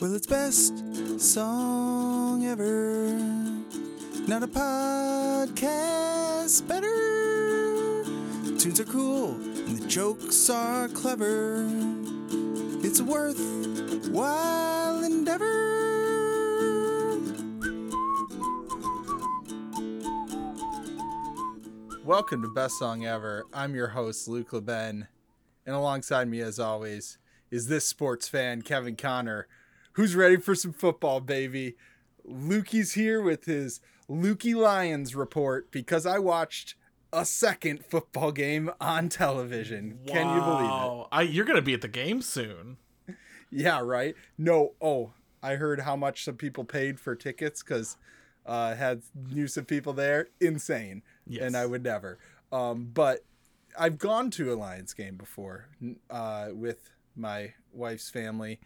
Well, it's best song ever. Not a podcast better. The tunes are cool and the jokes are clever. It's a worthwhile endeavor. Welcome to Best Song Ever. I'm your host, Luke LeBen. And alongside me, as always, is this sports fan, Kevin Connor, who's ready for some football, baby. Lukey's here with his Lukey Lions report because I watched a second football game on television. Can you believe it? I, you're gonna be at the game soon. Yeah, right. No, oh, I heard how much some people paid for tickets because uh, had knew some people there. Insane, Yes. and I would never. Um, but I've gone to a Lions game before uh, with my wife's family,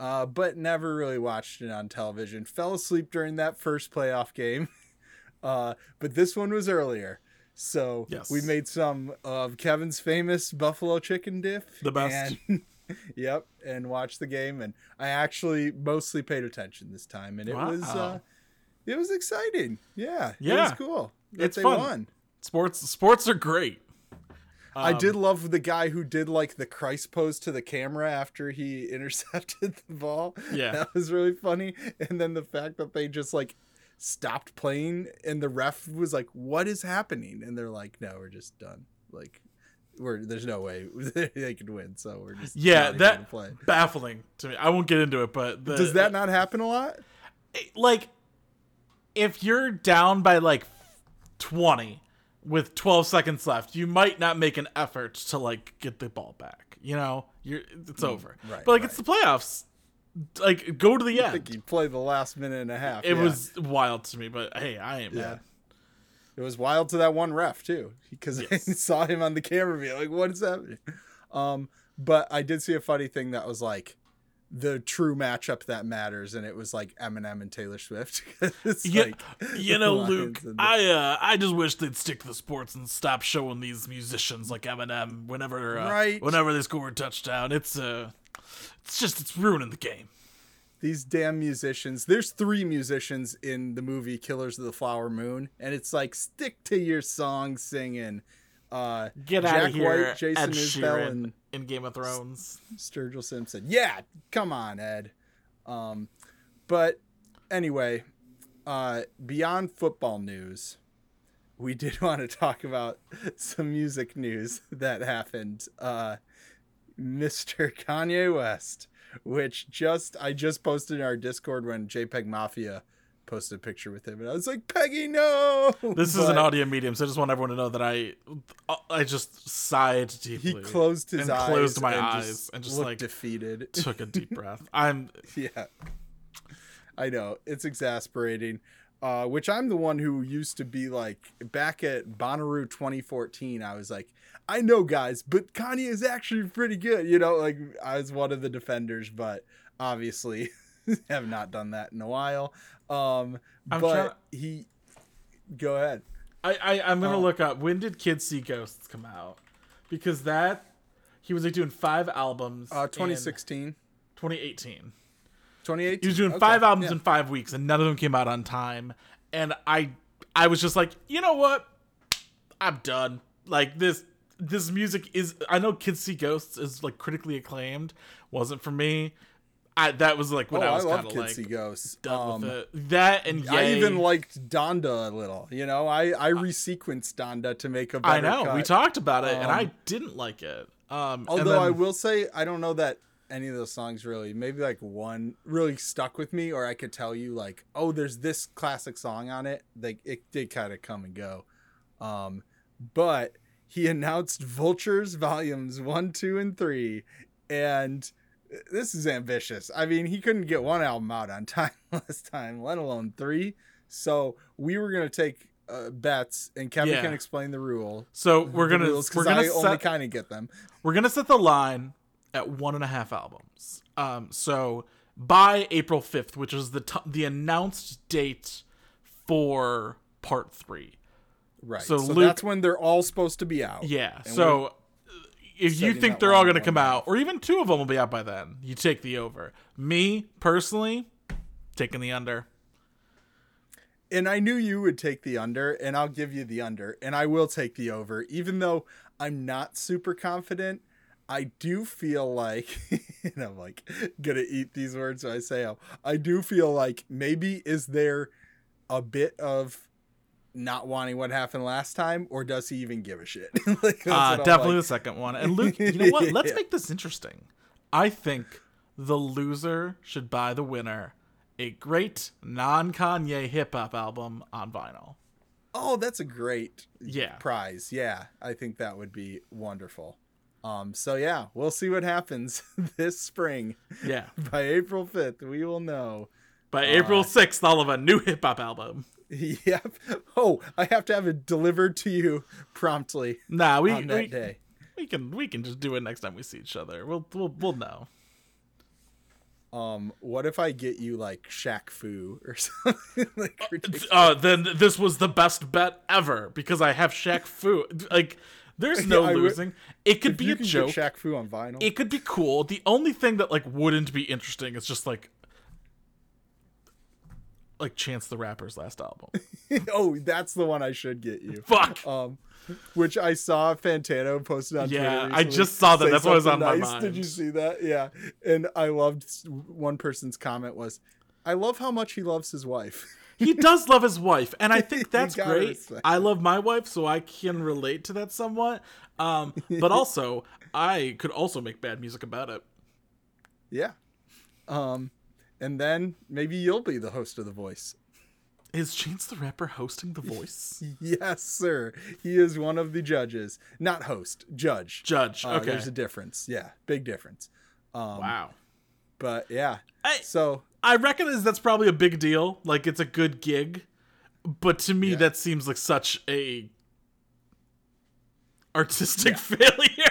uh, but never really watched it on television. Fell asleep during that first playoff game, uh, but this one was earlier. So Yes. we made some of Kevin's famous buffalo chicken dip. The best. And, yep, and watched the game, and I actually mostly paid attention this time, and it was uh, it was exciting. Yeah, it was cool. It's fun. won. Sports sports are great. I Um, did love the guy who did like the Christ pose to the camera after he intercepted the ball. Yeah. That was really funny. And then the fact that they just like stopped playing and the ref was like, What is happening? And they're like, No, we're just done. Like we're there's no way they could win, so we're just Yeah, that play. baffling to me. I won't get into it, but the, Does that not happen a lot? like if you're down by like 20 with 12 seconds left, you might not make an effort to like get the ball back. You know, you're it's over. Mm, right, but like it's the playoffs. Like go to the I end. I think he played the last minute and a half. It yeah. was wild to me, but hey, I ain't Yeah. mad. It was wild to that one ref too, because I saw him on the camera be like, "What is happening?" Um, but I did see a funny thing that was like the true matchup that matters, and it was like Eminem and Taylor Swift. Yeah, like you know, Luke, the- I uh, I just wish they'd stick to the sports and stop showing these musicians like Eminem whenever uh, Right. whenever they score a touchdown. It's uh, it's just it's ruining the game. these damn musicians. There's three musicians in the movie Killers of the Flower Moon, and it's like stick to your song singing. Uh, Get Jack out of here, White, Jason Ed Isbell, and in Game of Thrones. Sturgill Simpson. Yeah, come on, Ed. Um, but anyway, uh, beyond football news, we did want to talk about some music news that happened. Uh, Mr. Kanye West, which just I just posted in our Discord when JPEG Mafia posted a picture with him, and I was like, Peggy, no. This is an audio medium, so I just want everyone to know that I I just sighed deeply. He closed his and eyes, closed my and eyes just and just like defeated. took a deep breath. I'm yeah i know it's exasperating uh which i'm the one who used to be like back at bonnaroo 2014 i was like i know guys but kanye is actually pretty good you know like i was one of the defenders but obviously have not done that in a while um I'm but he go ahead I, I I'm gonna Oh. look up when did Kids See Ghosts come out because that he was like doing five albums. uh in 2016 2018. 2018 He was doing Okay, five albums yeah. in five weeks, and none of them came out on time. And I I was just like, you know what? I'm done. Like this this music is I know Kids See Ghosts is like critically acclaimed. Wasn't for me. I that was like when oh I i, was love kind of like see ghosts done um. That and I even liked Donda a little. You know, I I resequenced Donda to make a better I know we talked about it, and I Um, didn't like it. Um, Although I will say I don't know that any of those songs really, maybe like one really stuck with me, or I could tell you like, oh, there's this classic song on it. Like it did kind of come and go. Um, but he announced Vultures volumes one, two, and three, and this is ambitious. I mean, he couldn't get one album out on time last time, let alone three. So we were gonna take uh, bets, and Kevin Yeah. can explain the rule. so we're gonna we're gonna I only kind of get them. we're gonna set the line at one and a half albums. Um, so by April fifth, which is the t- the announced date for part three. Right. So So, Luke- that's when they're all supposed to be out. Yeah. So if you think they're all going to come out, or even two of them will be out by then, you take the over. Me personally, taking the under. and I knew you would take the under, and I'll give you the under, and I will take the over, even though I'm not super confident. I do feel like, and I'm like gonna eat these words when I say them. I do feel like maybe is there a bit of not wanting what happened last time, or does he even give a shit? like, Uh, definitely like. the second one. And Luke, you know what? Let's Yeah. make this interesting. I think the loser should buy the winner a great non Kanye hip hop album on vinyl. Oh, that's a great Yeah. prize. Yeah, I think that would be wonderful. Um, so yeah, we'll see what happens this spring. Yeah. By April 5th, we will know. By April 6th, I'll have a new hip hop album. Yep. Oh, I have to have it delivered to you promptly Nah, we, on that we, day. we can we can just do it next time we see each other. We'll we'll, we'll know. Um, what if I get you like Shaq Fu or something like ridiculous? Uh, then this was the best bet ever because I have Shaq Fu. Like, there's no Yeah, I would- losing. It could be you a can joke. Get Shaq Fu on vinyl. it could be cool. The only thing that like wouldn't be interesting is just like like Chance the Rapper's last album. oh, that's the one I should get you. Fuck. Um, which I saw Fantano posted on Yeah, Twitter. I just saw that. That's what was on something my nice. mind. Did you see that? Yeah, and I loved one person's comment was, "I love how much he loves his wife." he does love his wife, and I think that's great. respect I love my wife, so I can relate to that somewhat. Um, but also, I could also make bad music about it. yeah. Um, and then maybe you'll be the host of The Voice. Is Chance the Rapper hosting The Voice? Yes, sir. He is one of the judges, not host, judge. Judge. Uh, Okay. There's a difference. Yeah, big difference. Um, wow. But yeah. I- so I recognize that's probably a big deal. Like it's a good gig, but to me Yeah. that seems like such a artistic failure.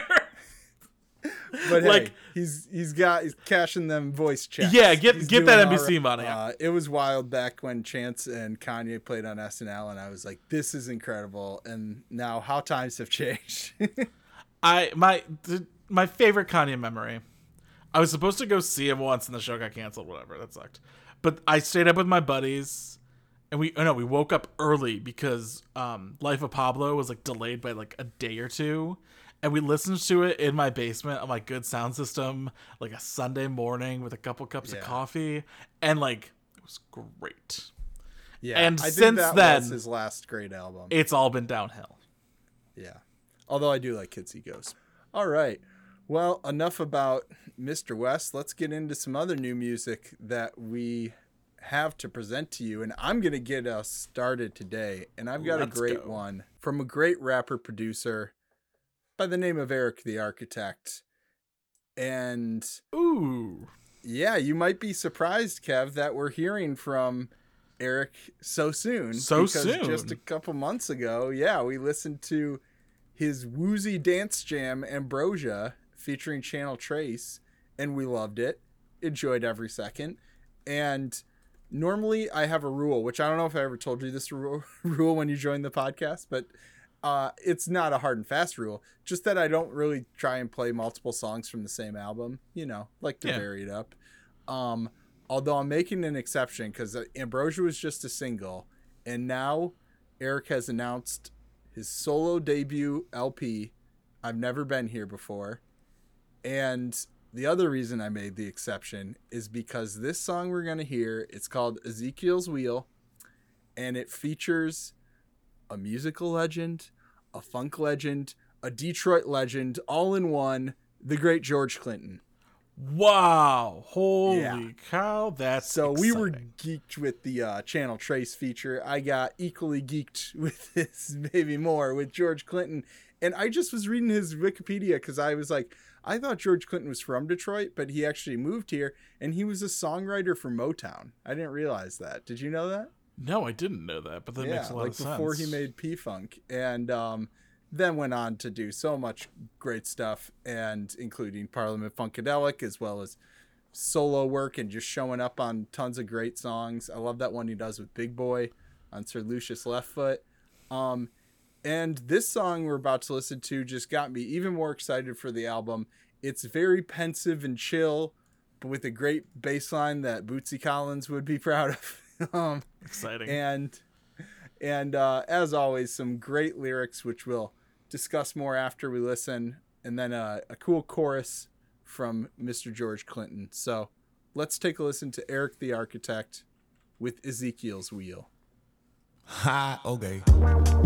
But hey, Like- he's he's got he's cashing them voice checks. Yeah, get- He's get that NBC money. Uh, it was wild back when Chance and Kanye played on SNL, and I was like, "This is incredible." And now, how times have changed. I my th- my favorite Kanye memory. I was supposed to go see him once, and the show got canceled. Whatever, that sucked. But I stayed up with my buddies, and we oh no, we woke up early because um, Life of Pablo was like delayed by like a day or two, and we listened to it in my basement on my good sound system, like a Sunday morning with a couple cups Yeah. of coffee, and like it was great. yeah, And I think since that then- his last great album. It's all been downhill. Yeah. Although I do like Kids See Ghosts. All right. Well, enough about Mr. West. Let's get into some other new music that we have to present to you. And I'm going to get us started today. And I've got Let's a great go. one from a great rapper producer by the name of Erick the Architect. And Ooh, yeah, you might be surprised, Kev, that we're hearing from Erick so soon. So because Just a couple months ago, yeah, we listened to his woozy dance jam Ambrosia featuring Channel Tres, and we loved it. Enjoyed every second. And normally I have a rule, which I don't know if I ever told you this rule, rule when you joined the podcast, but uh, it's not a hard and fast rule. Just that I don't really try and play multiple songs from the same album. You know, like to Yeah. vary it up. Um, although I'm making an exception because Ambrosia was just a single, and now Erick has announced his solo debut LP. I've never been here before, and the other reason I made the exception is because this song we're gonna hear it's called Ezekiel's Wheel, and it features a musical legend, a funk legend, a Detroit legend, all in one. The great George Clinton. wow, holy Yeah. cow! That's So we were geeked with the uh, Channel Tres feature. I got equally geeked with this, maybe more, with George Clinton. And I just was reading his Wikipedia because I was like, I thought George Clinton was from Detroit, but he actually moved here and he was a songwriter for Motown. I didn't realize that. Did you know that? No, I didn't know that, but that makes a lot like of sense. Like before he made P Funk, and um, then went on to do so much great stuff, and including Parliament Funkadelic as well as solo work and just showing up on tons of great songs. I love that one he does with Big Boi on Sir Lucious Left Foot. Um, And this song we're about to listen to just got me even more excited for the album. It's very pensive and chill, but with a great bass line that Bootsy Collins would be proud of. um, Exciting. and and uh, as always, some great lyrics, which we'll discuss more after we listen, and then uh, a cool chorus from Mr. George Clinton. So let's take a listen to Erick the Architect with Ezekiel's Wheel. Ha, okay.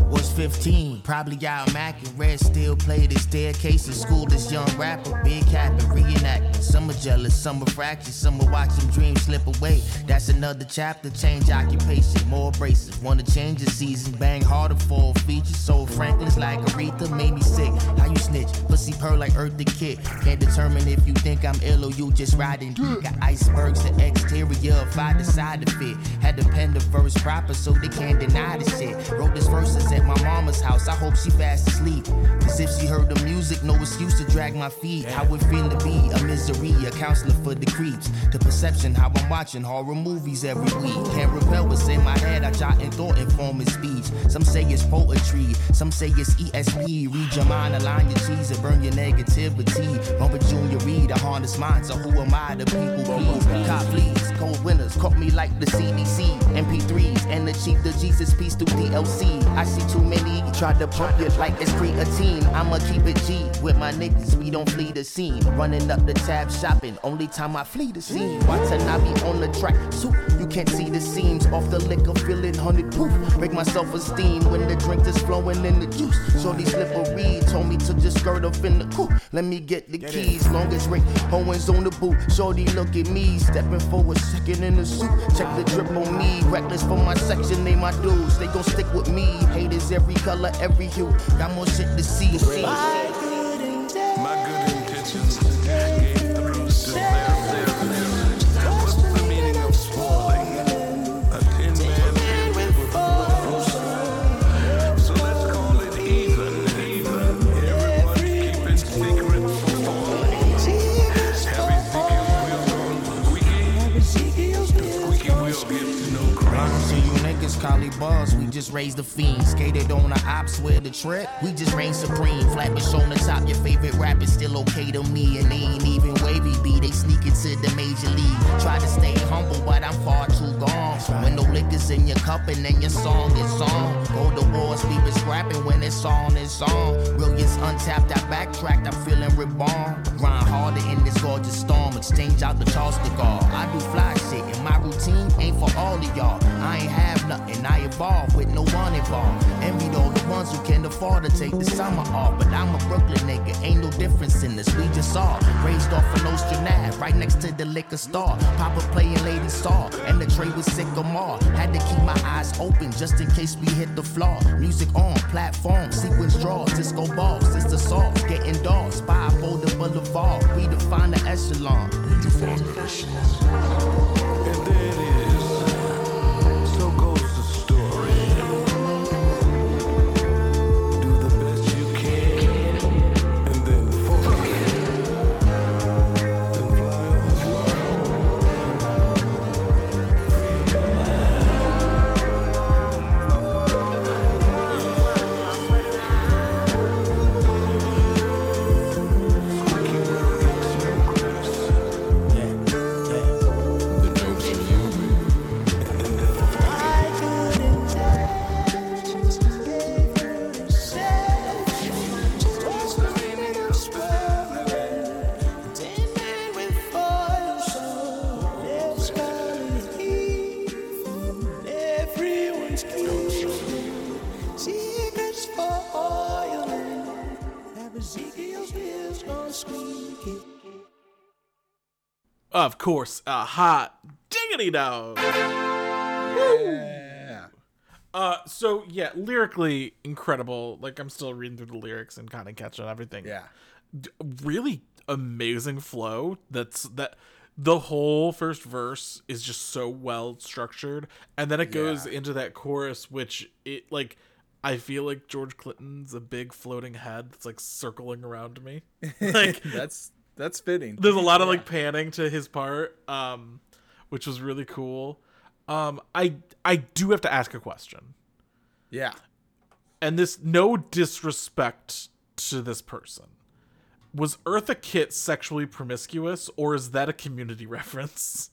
Was 15, probably out macking. Red still played his staircase in school. This young rapper, big cap and reenacting. Some are jealous, some are fractious, some are watching dreams slip away. That's another chapter. Change occupation, more abrasive. Wanna change the season, bang harder for features. So Franklin's like Aretha, made me sick. How you snitch? Pussy purr like Eartha Kitt. Can't determine if you think I'm ill or you just riding. Got icebergs, the exterior, if I decide to fit. Had to pen the verse proper so they can't deny the shit. Wrote this verses at my mama's house. I hope she fast asleep. Cause if she heard the music, no excuse to drag my feet. How it feel to be a misery, a counselor for the creeps. The perception, how I'm watching horror movies every week. Can't repel what's in my head. I jot and thought informing speech. Some say it's poetry, some say it's ESP. Read your mind, align your cheese, and burn your negativity. Bumper Junior Reed, a harness mind. So who am I? The people please. Cop fleas, cold winners, caught me like the CDC. MP3s, and achieve the Jesus peace through DLC. I see too many try to pump you like it's creatine. I'ma keep it G with my niggas. We don't flee the scene. Running up the tab shopping. Only time I flee the scene. Watanabe on the track. Soup, you can't see the seams. Off the liquor, feeling hundred proof. Break my self esteem when the drink is flowing in the juice. Shorty slippery told me to just skirt up in the coupe. Let me get the keys. Long as Rick Owens on the boot. Shorty look at me. Stepping for a second in the suit. Check the drip on me. Reckless for my section. Name my dudes. They gon' stick with me. Haters every color, every hue. Got more shit to see. My good intentions gave bruise to bars, just raised the fiend. Skated on the ops with the trip, we just reign supreme. Flatbush on the top, your favorite rap is still okay to me. And they ain't even wavy B, they sneak into the major league. Try to stay humble, but I'm far too gone. When no liquor's in your cup and then your song is on. Go to wars, we been scrapping when it's on, it's on. Brilliance untapped, I backtracked, I'm feeling reborn. Grind harder in this gorgeous storm, exchange out the Charleston guard. I do fly shit, and my routine ain't for all of y'all. I ain't have nothing, I evolve with no one involved. Envied all the ones who can't afford to take the summer off. But I'm a Brooklyn nigga, ain't no difference in this, we just all raised off an Ocean right next to the liquor store. Papa playing Lady Saw, and the tray was sycamore. Had to keep my eyes open just in case we hit the floor. Music on, platform, sequence draws, disco balls, sister saw, getting dogs, five the boulevard. We define the echelon. And there Of course, a hot diggity dog. Yeah. Uh, so yeah, lyrically incredible. Like I'm still reading through the lyrics and kind of catching everything. Yeah. D- really amazing flow. That's that. The whole first verse is just so well structured, and then it goes Yeah. into that chorus, which it like. I feel like George Clinton's a big floating head that's like circling around me. Like That's that's fitting. there's a lot of like panning to his part um which was really cool um i i do have to ask a question Yeah. and this no disrespect to this person. Was Eartha Kitt sexually promiscuous, or is that a community reference?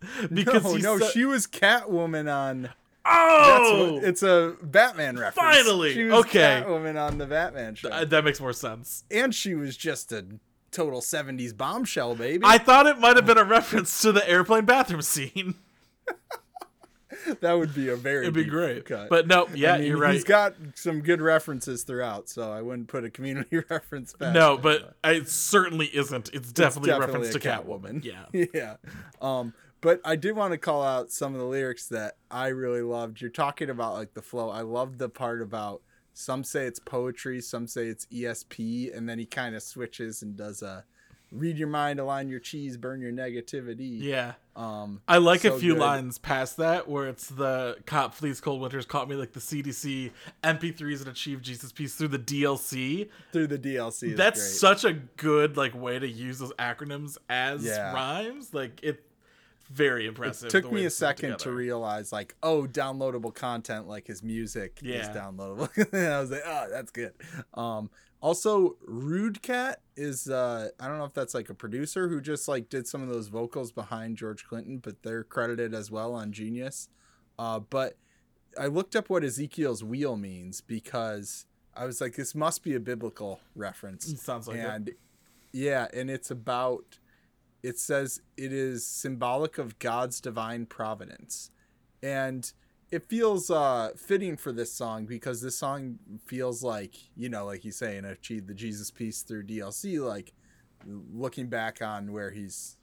no, no, said- she was Catwoman on. That's Oh, what, it's a Batman reference. Finally! she was Okay. Catwoman on the Batman show, Uh, that makes more sense. and she was just a total '70s bombshell, baby. I thought it might have been a reference to the airplane bathroom scene. that would be a very It'd be great, cut. but no, yeah, I mean, you're right. He's got some good references throughout, so I wouldn't put a community reference back. no, but it certainly isn't. It's definitely, a reference to definitely Catwoman. a Yeah. yeah. Um, but I did want to call out some of the lyrics that I really loved. You're talking about like the flow. I love the part about some say it's poetry, some say it's ESP, and then he kind of switches and does a read your mind, align your cheese, burn your negativity. Yeah. Um, I like a few good. lines past that where it's the cop fleas cold winters caught me like the CDC MP3s and achieve Jesus peace through the DLC. through the DLC. That's great. such a good like way to use those acronyms as Yeah. rhymes. Like it very impressive. It took me a second to realize like oh downloadable content like his music is Yeah. downloadable and i was like oh that's good um also rude cat is uh i don't know if that's like a producer who just like did some of those vocals behind george clinton but they're credited as well on genius uh but i looked up what ezekiel's wheel means because i was like this must be a biblical reference It sounds like it. yeah and it's about it says it is symbolic of god's divine providence and it feels uh fitting for this song because this song feels like you know like he's saying achieve the jesus peace through dlc like looking back on where he's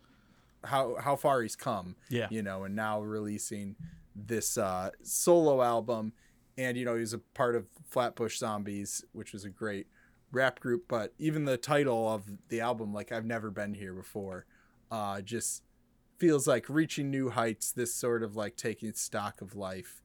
how how far he's come Yeah. you know and now releasing this uh solo album and you know he was a part of flatbush zombies which was a great rap group but even the title of the album like i've never been here before uh just feels like reaching new heights this sort of like taking stock of life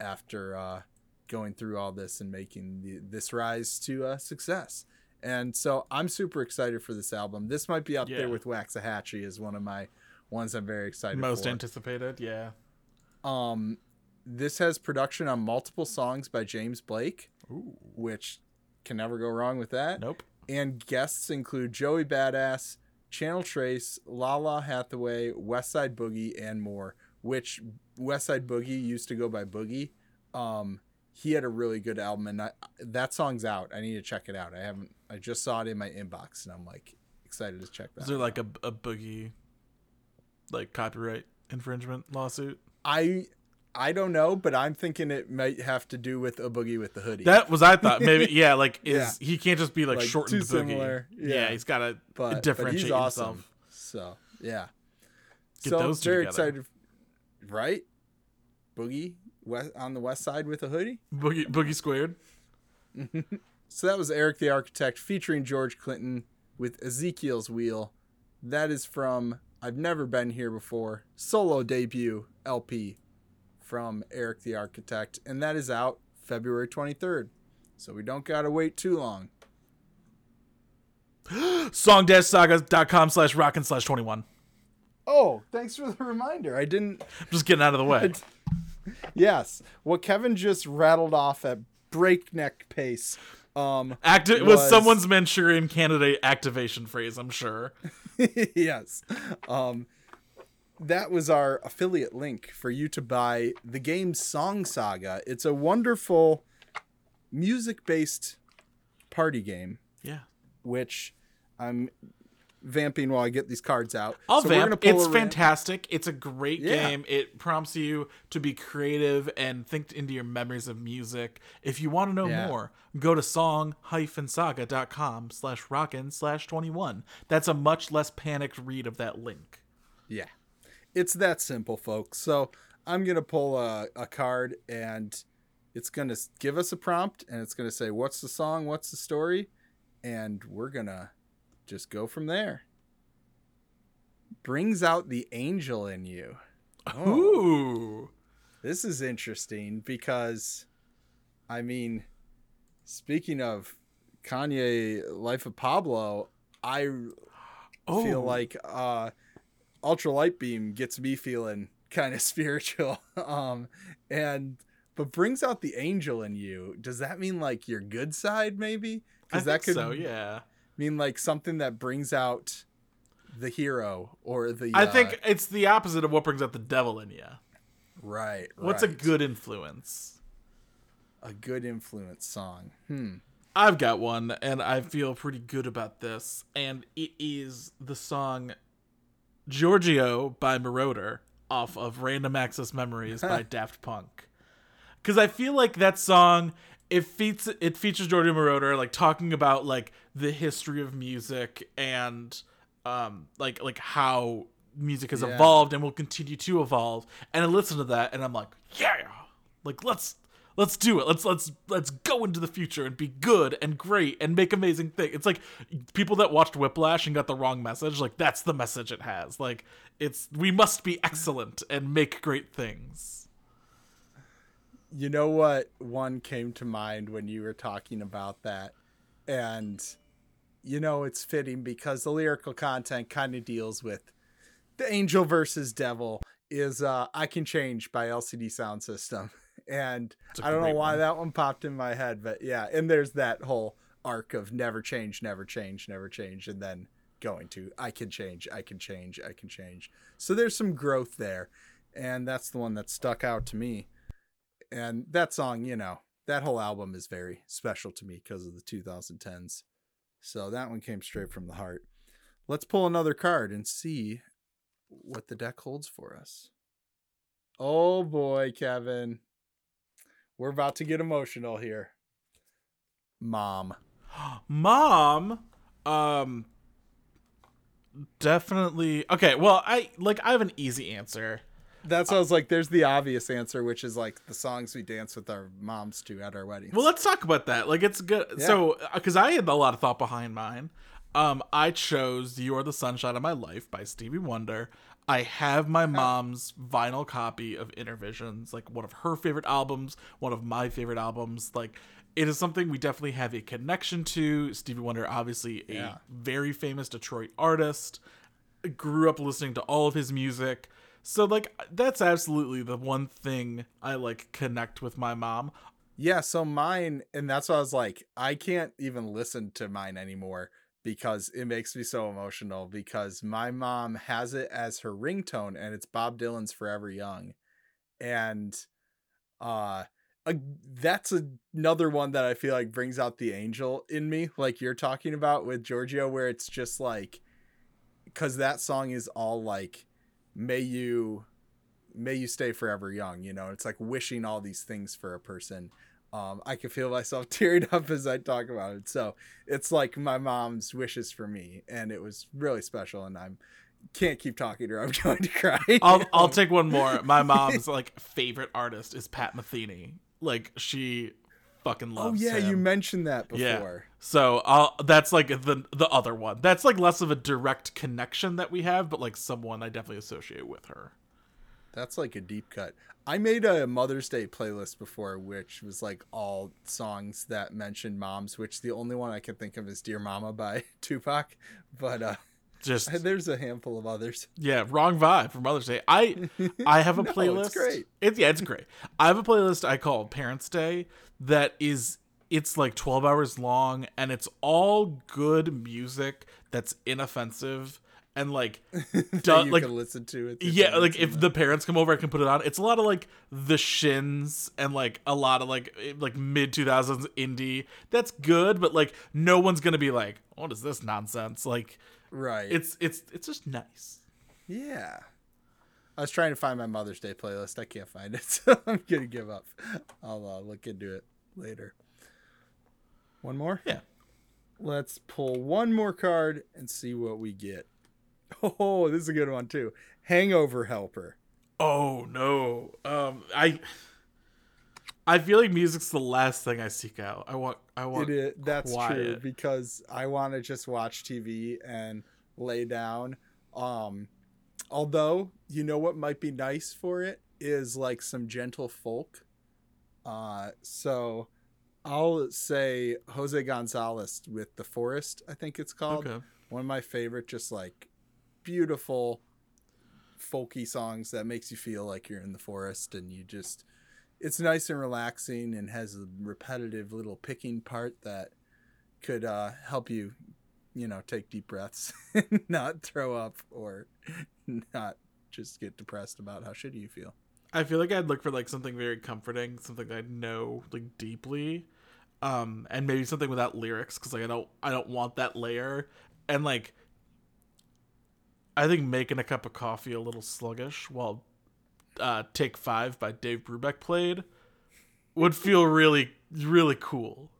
after uh going through all this and making the, this rise to uh, success and so i'm super excited for this album this might be up Yeah. there with Waxahatchee as one of my ones i'm very excited Most for anticipated, yeah. um, this has production on multiple songs by James Blake, which can never go wrong with that. Nope. And guests include Joey Badass, Channel Tres, Lalah Hathaway, West Side Boogie, and more. Which West Side Boogie used to go by Boogie. Um, he had a really good album, and I, that song's out. I need to check it out. I haven't. I just saw it in my inbox, and I'm like excited to check that. Is there like a, a boogie like copyright infringement lawsuit? I I don't know, but I'm thinking it might have to do with a boogie with the hoodie. That was I thought maybe yeah like is Yeah. he can't just be like, Like, shortened too boogie. similar. Yeah. Yeah. he's got to but, but differentiate he's awesome. himself. So yeah, Get so those very together. excited, right? Boogie west on the west side with a hoodie. Boogie Boogie squared. So that was Erick the Architect featuring George Clinton with Ezekiel's Wheel. That is from I've Never Been Here Before solo debut LP from Erick the Architect, and that is out February 23rd. So we don't gotta wait too long. Song-saga.com slash rockin' slash 21. Oh, thanks for the reminder. I didn't I'm Just getting out of the way. Yes, what Kevin just rattled off at breakneck pace. Um, Acti- was, was- someone's Manchurian candidate activation phrase, I'm sure. yes, um, that was our affiliate link for you to buy the game Song Saga. It's a wonderful music-based party game, Yeah. which I'm vamping while I get these cards out. I'll So we're vamp. It's fantastic. It's a great Yeah. game. It prompts you to be creative and think into your memories of music. If you want to know Yeah. more, go to song-saga.com slash rockin' slash 21. That's a much less panicked read of that link. Yeah. It's that simple, folks. So I'm going to pull a, a card and it's going to give us a prompt and it's going to say, What's the song? What's the story? And we're going to just go from there. Brings out the angel in you. Oh, Ooh. this is interesting because, I mean, speaking of Kanye Life of Pablo, I Oh. feel like uh ultra light beam gets me feeling kind of spiritual um and but brings out the angel in you. Does that mean like your good side, maybe? Because that could so, yeah. mean like something that brings out the hero or the. I uh, think it's the opposite of what brings out the devil in you. right. What's a good influence? a good influence song? Hmm. I've got one, and I feel pretty good about this. And it is the song Giorgio by Moroder off of Random Access Memories by Daft Punk. Because I feel like that song, it, feats, it features Giorgio Moroder, like talking about like the history of music and um like like how music has Yeah. evolved and will continue to evolve. And I listen to that and I'm like, yeah, like let's let's do it. Let's let's let's go into the future and be good and great and make amazing things. It's like people that watched Whiplash and got the wrong message. Like that's the message it has. Like it's we must be excellent and make great things. You know what one came to mind when you were talking about that? And you know it's fitting because the lyrical content kind of deals with the angel versus devil is uh I Can Change by LCD Sound System. And I don't know why one. that one popped in my head, but yeah, and there's that whole arc of never change, never change, never change and then going to I can change, I can change, I can change. So there's some growth there. And that's the one that stuck out to me and that song you know that whole album is very special to me because of the 2010s so that one came straight from the heart let's pull another card and see what the deck holds for us oh boy kevin we're about to get emotional here mom Mom, um definitely Okay, well, I like I have an easy answer. that's what i was like there's the obvious answer which is like the songs we dance with our moms to at our weddings Well, let's talk about that. Like, it's good. Yeah. So, because I had a lot of thought behind mine, um, I chose "You Are the Sunshine of My Life" by Stevie Wonder. I have my mom's vinyl copy of Innervisions, like one of her favorite albums, one of my favorite albums. Like, it is something we definitely have a connection to. Stevie Wonder, obviously a Yeah. very famous Detroit artist. Grew up listening to all of his music. So like that's absolutely the one thing I like connect with my mom. Yeah, so mine, and that's why I was like, I can't even listen to mine anymore because it makes me so emotional. Because my mom has it as her ringtone, and it's Bob Dylan's "Forever Young," and uh, a, that's another one that I feel like brings out the angel in me, like you're talking about with Giorgio, where it's just like, because that song is all like, "May you." may you stay forever young you know it's like wishing all these things for a person um i can feel myself tearing up as i talk about it so it's like my mom's wishes for me and it was really special and i'm can't keep talking to her i'm going to cry I'll I'll take one more. My mom's like favorite artist is Pat Metheny. Like she fucking loves. oh loves yeah you mentioned that before. Yeah. So I'll that's like the the other one. That's like less of a direct connection that we have, but like someone I definitely associate with her. That's like a deep cut. I made a Mother's Day playlist before, which was like all songs that mentioned moms. Which the only one I can think of is "Dear Mama" by Tupac, but uh, Just there's a handful of others. Yeah, wrong vibe for Mother's Day. I I have a No, it's playlist. great. It's yeah, it's great. I have a playlist I call Parents Day that is it's like 12 hours long and it's all good music that's inoffensive and like do, you like can listen to it. yeah, like if the parents come over, I can put it on. It's a lot of like the Shins and like a lot of like eh, like mid two thousands indie. That's good, but like no one's gonna be like, what is this nonsense? Like right, it's it's it's just nice. yeah. I was trying to find my Mother's Day playlist. I can't find it, so I'm gonna give up. I'll uh, look into it later. One more. Yeah. Let's pull one more card and see what we get. Oh, this is a good one too. Hangover Helper. Oh no. Um I I feel like music's the last thing I seek out. I want I want It is, that's true because I want to just watch TV and lay down. Um, although you know what might be nice for it is like some gentle folk. Uh, so I'll say Jose Gonzalez with the Forest. I think it's called Okay. one of my favorite, just like beautiful folky songs that makes you feel like you're in the forest and you just it's nice and relaxing and has a repetitive little picking part that could uh, help you, you know, take deep breaths, and not throw up or not just get depressed about how shitty you feel. I feel like I'd look for like something very comforting, something I know like deeply, um, and maybe something without lyrics because like I don't I don't want that layer, and like I think making a cup of coffee a little sluggish while uh, Take Five by Dave Brubeck played would feel really really cool.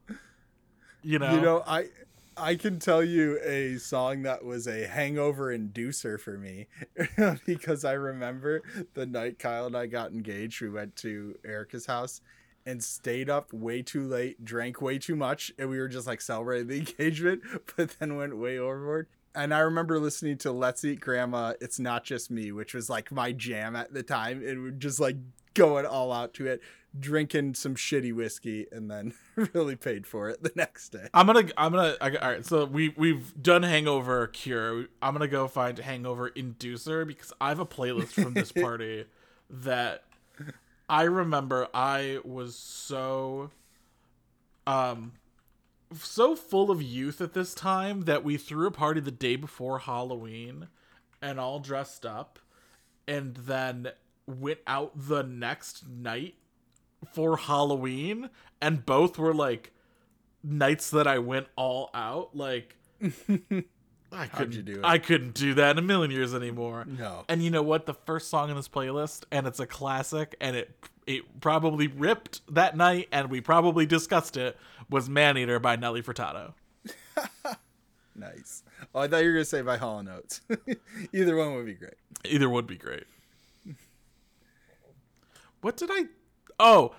You know, You know, I I can tell you a song that was a hangover inducer for me because I remember the night Kyle and I got engaged, we went to Erica's house and stayed up way too late, drank way too much, and we were just like celebrating the engagement, but then went way overboard. And I remember listening to Let's Eat Grandma, It's Not Just Me, which was like my jam at the time. And we're just like going all out to it, drinking some shitty whiskey, and then really paid for it the next day. I'm gonna I'm gonna I, all right. So we we've done Hangover Cure. I'm gonna go find Hangover Inducer because I have a playlist from this party that I remember. I was so um so full of youth at this time that we threw a party the day before Halloween and all dressed up and then went out the next night for Halloween and both were like nights that I went all out like I couldn't you do it? I couldn't do that in a million years anymore. No. And you know what? The first song in this playlist, and it's a classic, and it it probably ripped that night, and we probably discussed it, was Man Eater by Nelly Furtado. Nice. Oh, I thought you were gonna say by Hall and Oates. Either one would be great. Either would be great. What did I? Oh,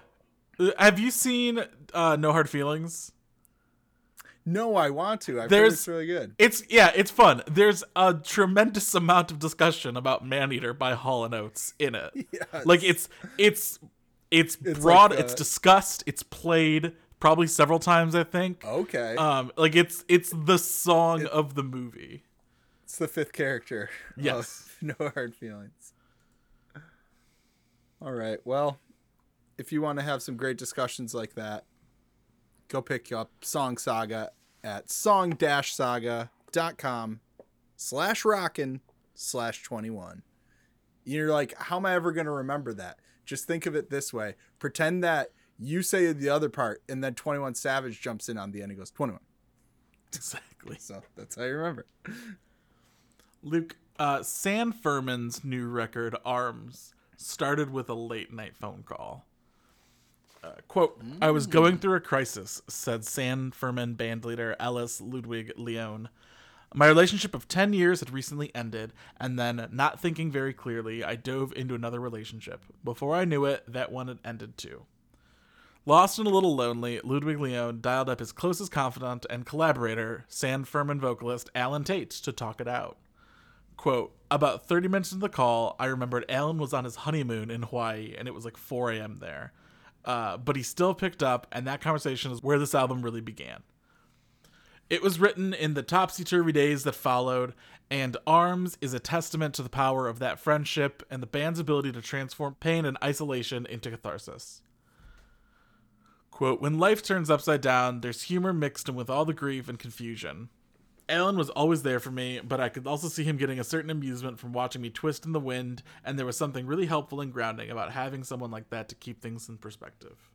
have you seen uh, No Hard Feelings? No, I want to. I've heard There's- it's really good. It's yeah, it's fun. There's a tremendous amount of discussion about Man Eater by Hall and Oates in it. Yes. Like it's it's it's, It's broad, like, uh, it's discussed, it's played probably several times, I think. Okay, Um like it's it's the song of the movie. it's the fifth character. Yes. no hard feelings. All right. Well, if you want to have some great discussions like that, go pick up Song Saga at song-saga.com slash rockin slash 21. You're like, how am I ever going to remember that? Just think of it this way. Pretend that you say the other part and then 21 Savage jumps in on the end and goes 21. Exactly. So that's how you remember. Luke, uh San Fermin's new record, Arms, started with a late night phone call. Uh, quote, I was going through a crisis, said San Fermin bandleader Ellis Ludwig Leone. My relationship of 10 years had recently ended, and then, not thinking very clearly, I dove into another relationship. Before I knew it, that one had ended too. Lost and a little lonely, Ludwig Leone dialed up his closest confidant and collaborator, San Fermin vocalist Allen Tate, to talk it out. Quote, about 30 minutes into the call, I remembered Allen was on his honeymoon in Hawaii and it was like 4 a.m. there. Uh, but he still picked up, and that conversation is where this album really began. It was written in the topsy turvy days that followed, and Arms is a testament to the power of that friendship and the band's ability to transform pain and isolation into catharsis. Quote, when life turns upside down, there's humor mixed in with all the grief and confusion. Allen was always there for me, but I could also see him getting a certain amusement from watching me twist in the wind, and there was something really helpful and grounding about having someone like that to keep things in perspective.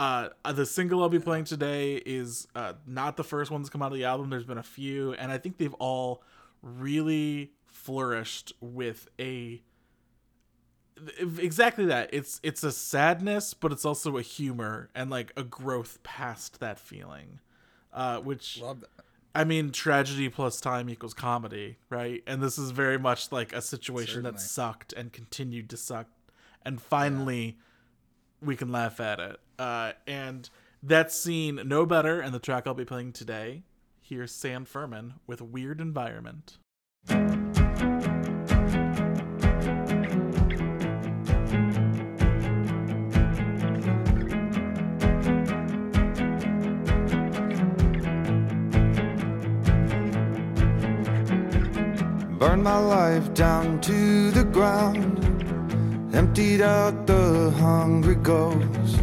Uh, the single I'll be playing today is uh, not the first one that's come out of the album. There's been a few, and I think they've all really flourished with a exactly that. It's it's a sadness, but it's also a humor and like a growth past that feeling, uh, which. I mean, tragedy plus time equals comedy, right? And this is very much like a situation that sucked and continued to suck, and finally, we can laugh at it. Uh, and that scene no better. And the track I'll be playing today, here's San Fermin with "Weird Environment." Burn my life down to the ground. Emptied out the hungry ghost.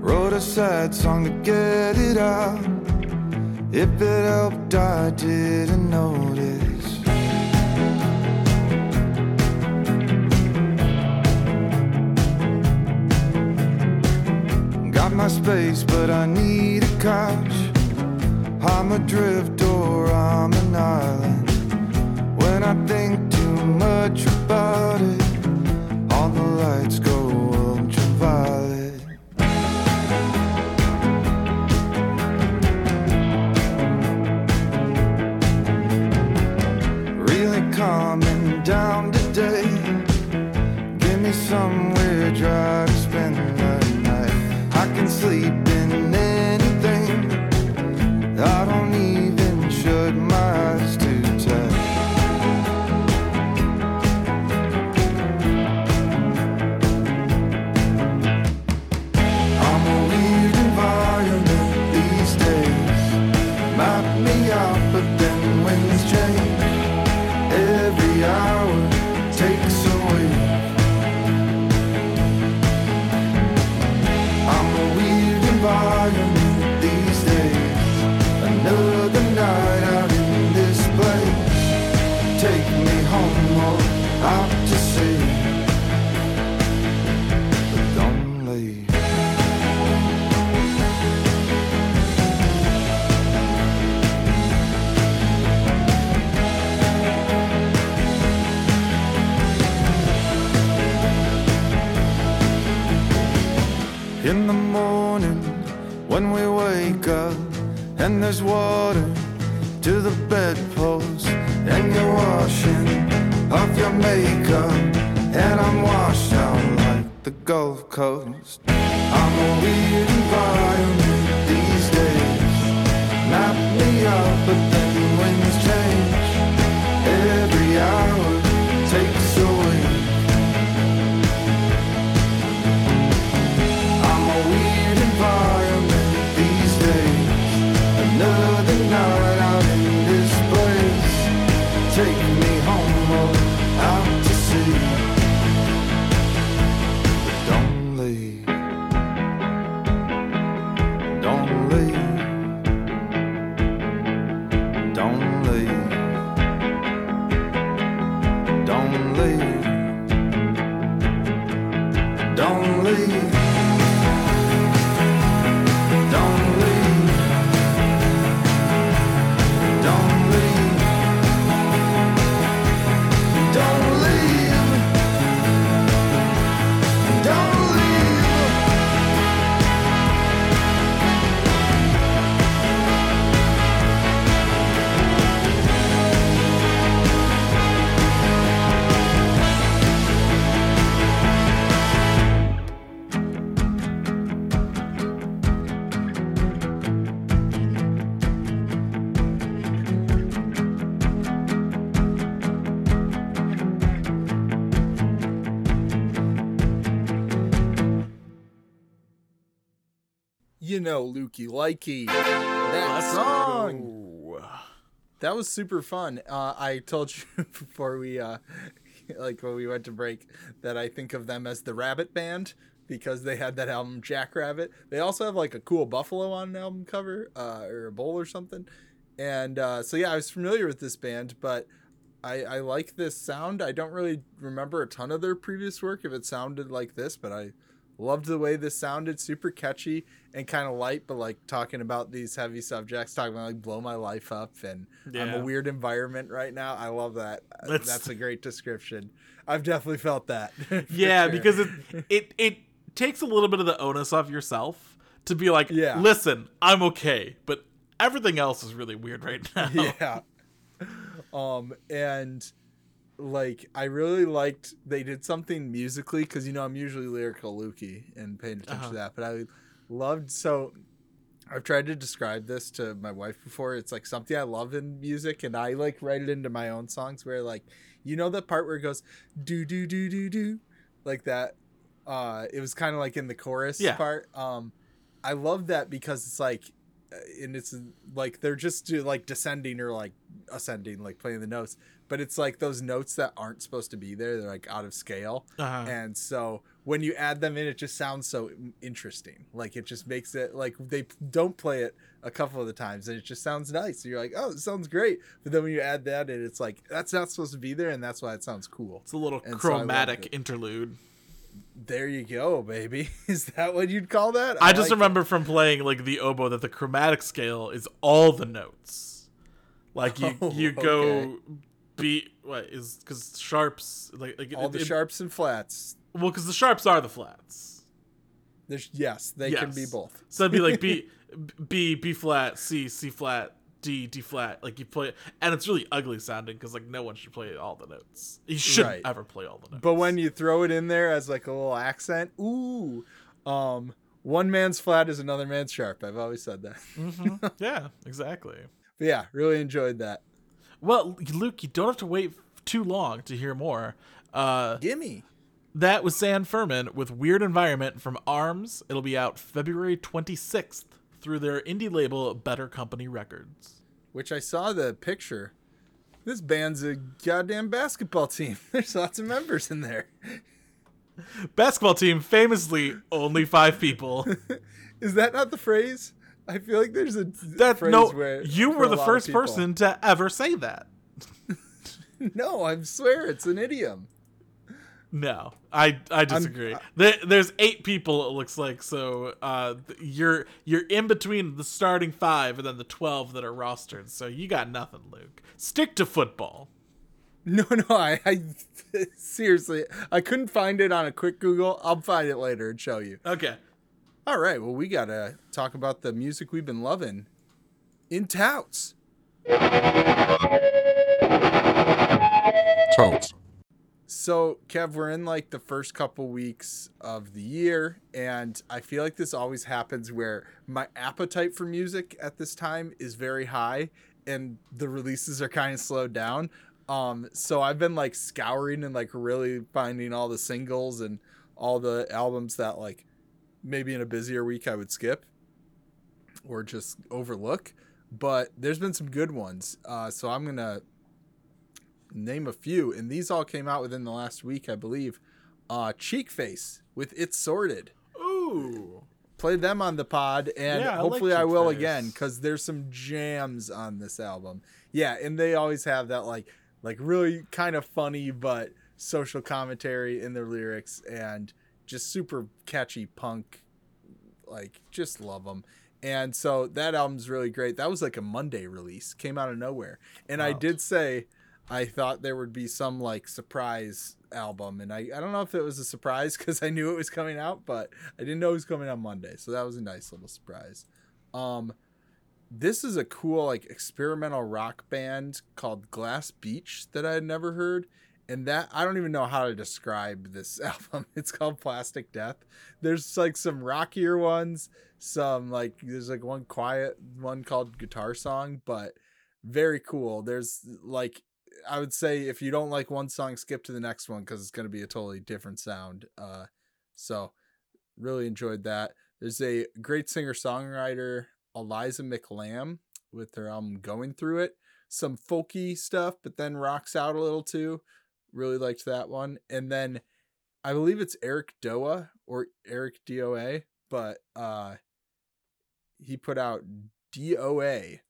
Wrote a sad song to get it out. If it helped, I didn't notice. Got my space, but I need a couch. I'm adrift or I'm an island. I think too much about it, all the lights go washing off your makeup and I'm washed out like the Gulf Coast. I'm a weird environment these days. Map me out, but You know, Lukey Likey. That song. That was super fun. Uh, I told you before we, uh, like when we went to break, that I think of them as the Rabbit Band because they had that album Jackrabbit. They also have like a cool buffalo on an album cover uh, or a bowl or something. And uh, so yeah, I was familiar with this band, but I, I like this sound. I don't really remember a ton of their previous work if it sounded like this, but I loved the way this sounded. Super catchy and kind of light, but like talking about these heavy subjects, talking about like blow my life up and yeah. I'm a weird environment right now. I love that. That's- That's, a great description. I've definitely felt that. yeah sure. because it it it takes a little bit of the onus off yourself to be like Yeah. listen i'm okay but everything else is really weird right now yeah um and like i really liked they did something musically because you know i'm usually lyrical lukey and paying attention Uh-huh. to that but i loved so i've tried to describe this to my wife before it's like something i love in music and i like write it into my own songs where like you know the part where it goes do do do do do like that uh it was kind of like in the chorus Yeah. part um i love that because it's like and it's like they're just uh, like descending or like ascending, like playing the notes. But it's like those notes that aren't supposed to be there; they're like out of scale, Uh-huh. and so when you add them in, it just sounds so interesting. Like it just makes it like they don't play it a couple of the times, and it just sounds nice. So you're like, oh, it sounds great. But then when you add that in, it's like that's not supposed to be there, and that's why it sounds cool. It's a little And so chromatic it. interlude. There you go, baby. Is that what you'd call that? I just like it. remember from playing like the oboe that the chromatic scale is all the notes. Like you Oh, you okay. go B what is because sharps like like all it- the it- sharps and flats. well because the sharps are the flats. There's yes, they can be both. So it'd be like B B B flat C C flat D D flat like you play and it's really ugly sounding because like no one should play all the notes. You shouldn't Right. ever play all the notes. But when you throw it in there as like a little accent, ooh, um, one man's flat is another man's sharp. I've always said that. Mhm. yeah exactly. But yeah, really enjoyed that. Well, Luke, you don't have to wait too long to hear more. Uh, Gimme. That was San Fermin with Weird Environment from ARMS. It'll be out February 26th through their indie label Better Company Records. Which I saw the picture. This band's a goddamn basketball team. There's lots of members in there. Basketball team, famously only five people. Is that not the phrase? I feel like there's a That phrase no, where you were the first person to ever say that. No, I swear it's an idiom. No, I I disagree. there, there's eight people. It looks like so. Uh, you're you're in between the starting five and then the twelve that are rostered. So you got nothing, Luke. Stick to football. No, no, I, I seriously, I couldn't find it on a quick Google. I'll find it later and show you. Okay. All right, well, we gotta talk about the music we've been loving in touts. Totes. So, Kev, we're in like the first couple weeks of the year, and I feel like this always happens where my appetite for music at this time is very high, and the releases are kind of slowed down. Um, so I've been like scouring and like really finding all the singles and all the albums that like maybe in a busier week I would skip or just overlook. But there's been some good ones. Uh, so I'm gonna name a few, and these all came out within the last week, I believe. Uh, Cheekface with It's Sorted. Ooh. Played them on the pod, and Yeah, I like hopefully I, will Face. again because there's some jams on this album. Yeah, and they always have that like like really kind of funny but social commentary in their lyrics, and just super catchy punk. Like, just love them. And so that album's really great. That was like a Monday release, came out of nowhere. And I did say I thought there would be some like surprise album, and I, I don't know if it was a surprise because I knew it was coming out, but I didn't know it was coming on Monday, so that was a nice little surprise. Um, this is a cool like experimental rock band called Glass Beach that I had never heard, and that I don't even know how to describe this album. It's called Plastic Death. There's like some rockier ones, some like there's like one quiet one called Guitar Song, but very cool. There's like I would say if you don't like one song, skip to the next one because it's going to be a totally different sound. Uh, so really enjoyed that. There's a great singer songwriter, Eliza McLamb, with their album Going Through It. Some folky stuff, but then rocks out a little too. Really liked that one. And then I believe it's Eric Doa or Eric DOA, but uh, he put out DOA.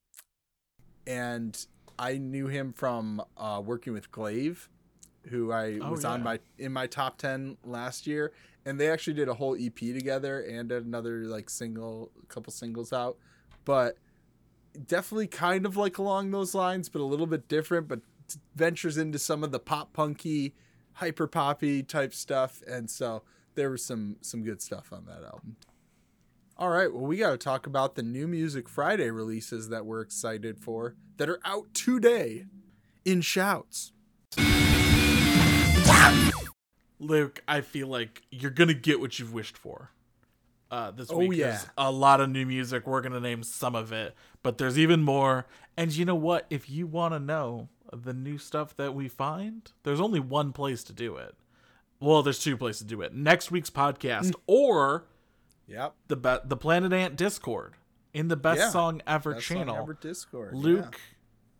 And I knew him from uh, working with Glaive, who I Oh, was on my in my top ten last year, and they actually did a whole EP together and another like single, couple singles out, but definitely kind of like along those lines, but a little bit different, but ventures into some of the pop punky, hyper poppy type stuff, and so there was some some good stuff on that album. All right, well, we got to talk about the new Music Friday releases that we're excited for that are out today in shouts. Luke, I feel like you're gonna get what you've wished for. Uh, this Oh, week yeah. a lot of new music. We're gonna name some of it, but there's even more. And you know what? If you want to know the new stuff that we find, there's only one place to do it. Well, there's two places to do it. Next week's podcast or Yep. the ba- the Planet Ant Discord. in the best Yeah. song ever Best Song channel. Ever Discord. yeah. Luke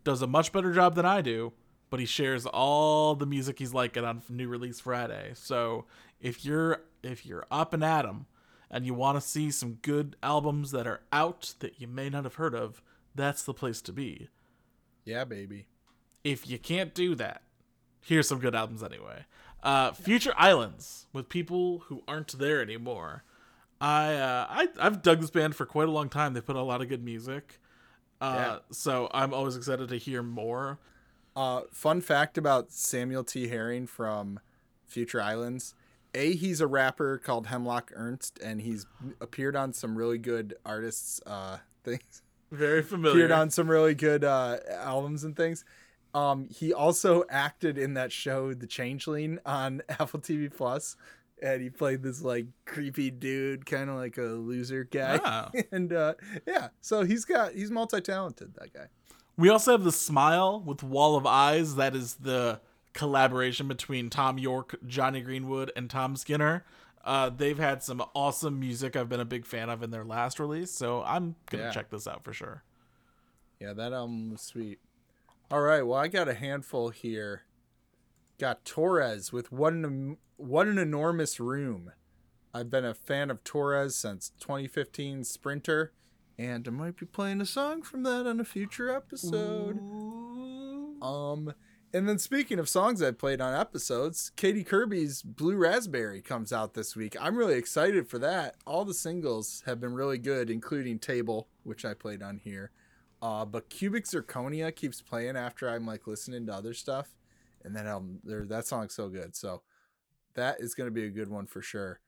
does a much better job than I do, but he shares all the music he's liking on New Release Friday. So if you're if you're up and at 'em and you want to see some good albums that are out that you may not have heard of, that's the place to be. Yeah, baby. If you can't do that, here's some good albums anyway. Uh, Future Islands with people who aren't there anymore. I, uh, I I've dug this band for quite a long time. They put a lot of good music. Uh, so I'm always excited to hear more. Uh, fun fact about Samuel T. Herring from Future Islands. A, he's a rapper called Hemlock Ernst, and he's appeared on some really good artists' uh, things. Very familiar. Appeared on some really good uh, albums and things. Um, he also acted in that show, The Changeling, on Apple TV Plus, and he played this like creepy dude, kind of like a loser guy. Ah. and uh, yeah, so he's got he's multi talented. That guy. We also have the Smile with Wall of Eyes. That is the collaboration between Thom Yorke, Jonny Greenwood, and Tom Skinner. Uh, they've had some awesome music I've been a big fan of in their last release, so I'm gonna Yeah. check this out for sure. Yeah, that album was sweet. All right, well, I got a handful here. Got Torres with what an what an enormous room. I've been a fan of Torres since 2015 Sprinter, and I might be playing a song from that on a future episode. Um, and then speaking of songs I've played on episodes, Katy Kirby's Blue Raspberry comes out this week. I'm really excited for that. All the singles have been really good, including Table, which I played on here. Uh, but Cubic Zirconia keeps playing after I'm like listening to other stuff, and that album, there, that song's so good. So that is going to be a good one for sure.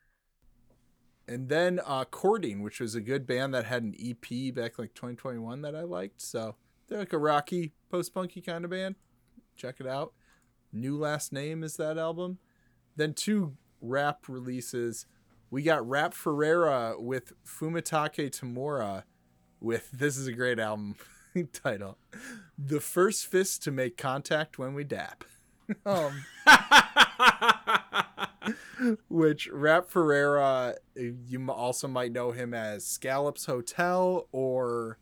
And then uh, Courting, which was a good band that had an EP back like 2021 that I liked. So they're like a rocky, post punky kind of band. Check it out. New Last Name is that album. Then two rap releases. We got Rap Ferreira with Fumitake Tamura with this is a great album title. The first fist to make contact when we dap. um which Rap Ferreira, you also might know him as Scallops Hotel or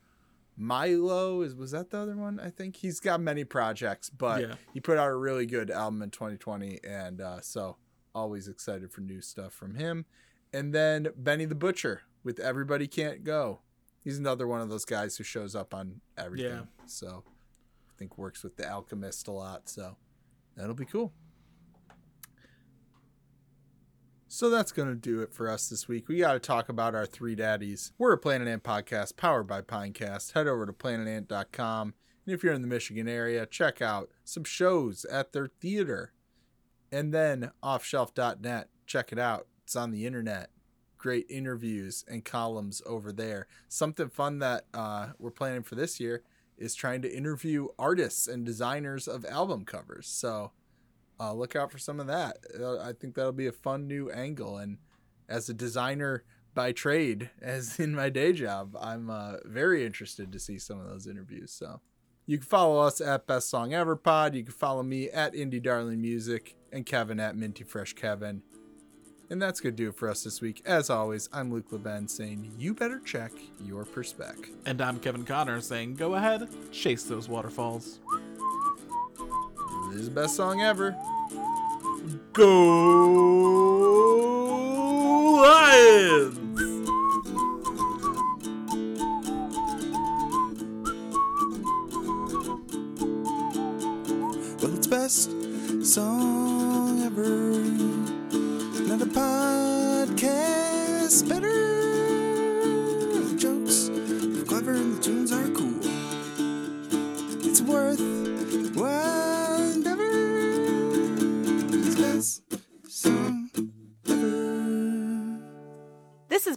Milo. Is was that the other one? I think he's got many projects, but Yeah. he put out a really good album in 2020, and uh, so always excited for new stuff from him. And then Benny the Butcher with Everybody Can't Go. He's another one of those guys who shows up on everything. Yeah. So I think works with the Alchemist a lot. So that'll be cool. So that's going to do it for us this week. We got to talk about our three daddies. We're a Planet Ant podcast powered by Pinecast. Head over to planetant.com. And if you're in the Michigan area, check out some shows at their theater. And then offshelf.net. Check it out. It's on the internet. Great interviews and columns over there. Something fun that uh, we're planning for this year is trying to interview artists and designers of album covers. So uh, look out for some of that. Uh, I think that'll be a fun new angle. And as a designer by trade, as in my day job, I'm uh, very interested to see some of those interviews. So you can follow us at Best Song Ever Pod. You can follow me at Indie Darling Music and Kevin at Minty Fresh Kevin. And that's going to do it for us this week. As always, I'm Luke LeBen saying you better check your perspec. And I'm Kevin Connor saying, go ahead, chase those waterfalls. This is the best song ever. Go Lions! Well, it's best song